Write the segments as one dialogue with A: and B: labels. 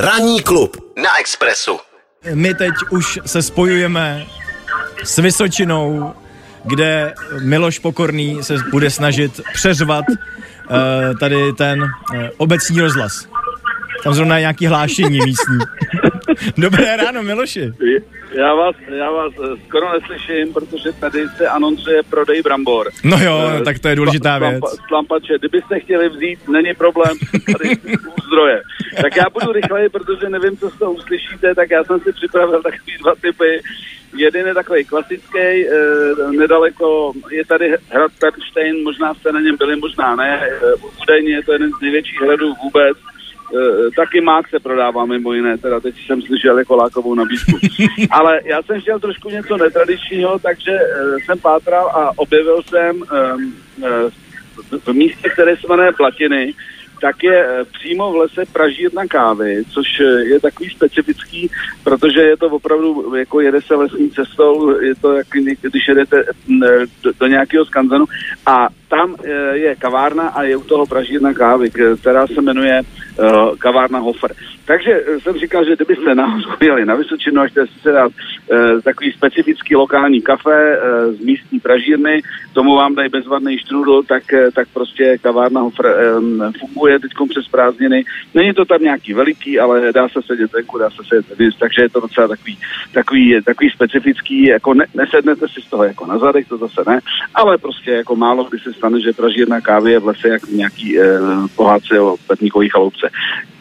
A: Ranní klub na Expressu.
B: My teď už se spojujeme s Vysočinou, kde Miloš Pokorný se bude snažit přeřvat uh, tady ten uh, obecní rozhlas. Tam zrovna je nějaký hlášení místní. Dobré ráno, Miloši.
C: Já vás, já vás eh, skoro neslyším, protože tady se anoncuje prodej brambor.
B: No jo, no, tak to je důležitá věc.
C: Slampače, kdybyste chtěli vzít, není problém, tady zdroje. Tak já budu rychleji, protože nevím, co z toho uslyšíte, tak já jsem si připravil takový dva typy. Jeden je takový klasický, eh, nedaleko je tady hrad Pernstein, možná jste na něm byli, možná ne. Eh, údajně je to jeden z největších hradů vůbec taky mák se prodává mimo jiné, teda teď jsem slyšel jako lákovou nabídku. Ale já jsem chtěl trošku něco netradičního, takže uh, jsem pátral a objevil jsem um, uh, v místě, které se jmenuje Platiny, tak je přímo v lese pražírna kávy, což je takový specifický, protože je to opravdu, jako jede se lesní cestou, je to jak když jedete do, do nějakého skanzenu a tam je kavárna a je u toho pražírna kávy, která se jmenuje uh, kavárna Hofer. Takže jsem říkal, že kdybyste náhodou jeli na Vysočinu a chtěli si dát takový specifický lokální kafe z místní pražírny, tomu vám dají bezvadný štrudl, tak, tak prostě kavárna Hofer funguje teď přes prázdniny. Není to tam nějaký veliký, ale dá se sedět venku, dá se sedět vis, takže je to docela takový, takový, takový specifický, jako ne, nesednete si z toho jako na zadek, to zase ne, ale prostě jako málo kdy se stane, že pražírna kávy je v lese jak nějaký uh, pohádce o petníkový chaloupce.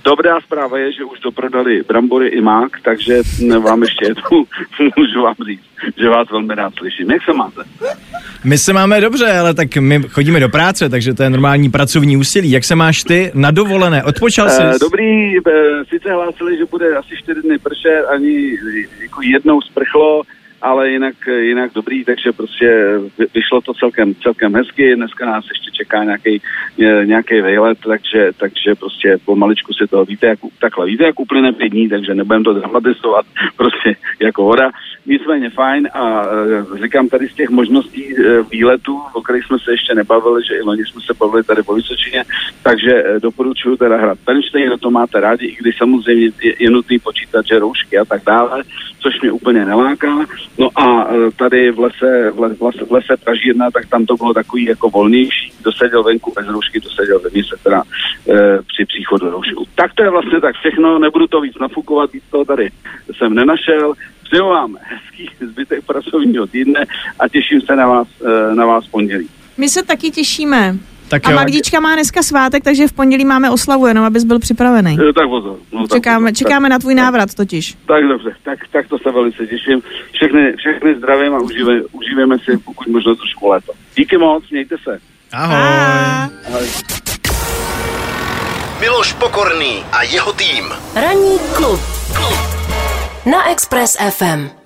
C: Dobrá zpráva je, že už doprodali brambory i mák, takže vám ještě jednou můžu vám říct, že vás velmi rád slyším. Jak se máte?
B: My se máme dobře, ale tak my chodíme do práce, takže to je normální pracovní úsilí. Jak se máš ty na dovolené? Odpočal jsi? Uh,
C: dobrý, uh, sice hlásili, že bude asi čtyři dny pršet, ani jako jednou sprchlo, ale jinak, jinak dobrý, takže prostě vyšlo to celkem, celkem hezky, dneska nás ještě čeká nějaký, nějaký vejlet, takže, takže prostě pomaličku si to víte, jak, takhle víte, jak uplyne pět dní, takže nebudeme to dramatizovat prostě jako voda. Nicméně fajn a e, říkám tady z těch možností e, výletů, o kterých jsme se ještě nebavili, že i loni jsme se bavili tady po Vysočině, takže e, doporučuji teda hrát Pernstein, kdo to máte rádi, i když samozřejmě je, nutný počítat, že roušky a tak dále, což mě úplně neláká. No a tady v lese, v lese, v lese Pražírna, tak tam to bylo takový jako volnější. Kdo seděl venku bez roušky, to seděl ve se teda e, při příchodu roušku. Tak to je vlastně tak všechno, nebudu to víc nafukovat, víc toho tady jsem nenašel. Přeju vám hezký zbytek pracovního týdne a těším se na vás, e, na vás pondělí.
D: My se taky těšíme.
B: Tak
D: a
B: jo.
D: Magdička má dneska svátek, takže v pondělí máme oslavu, jenom abys byl připravený.
C: E, tak pozor. No, tak
D: Čekáme,
C: pozor.
D: čekáme na tvůj návrat totiž.
C: Tak dobře, tak, tak to se velice těším. Všechny, všechny zdravím a užívej, užívejme si pokud možno trošku léto. Díky moc, mějte se.
B: Ahoj.
D: A...
C: Ahoj.
A: Miloš Pokorný a jeho tým.
E: Ranní klub na Express FM.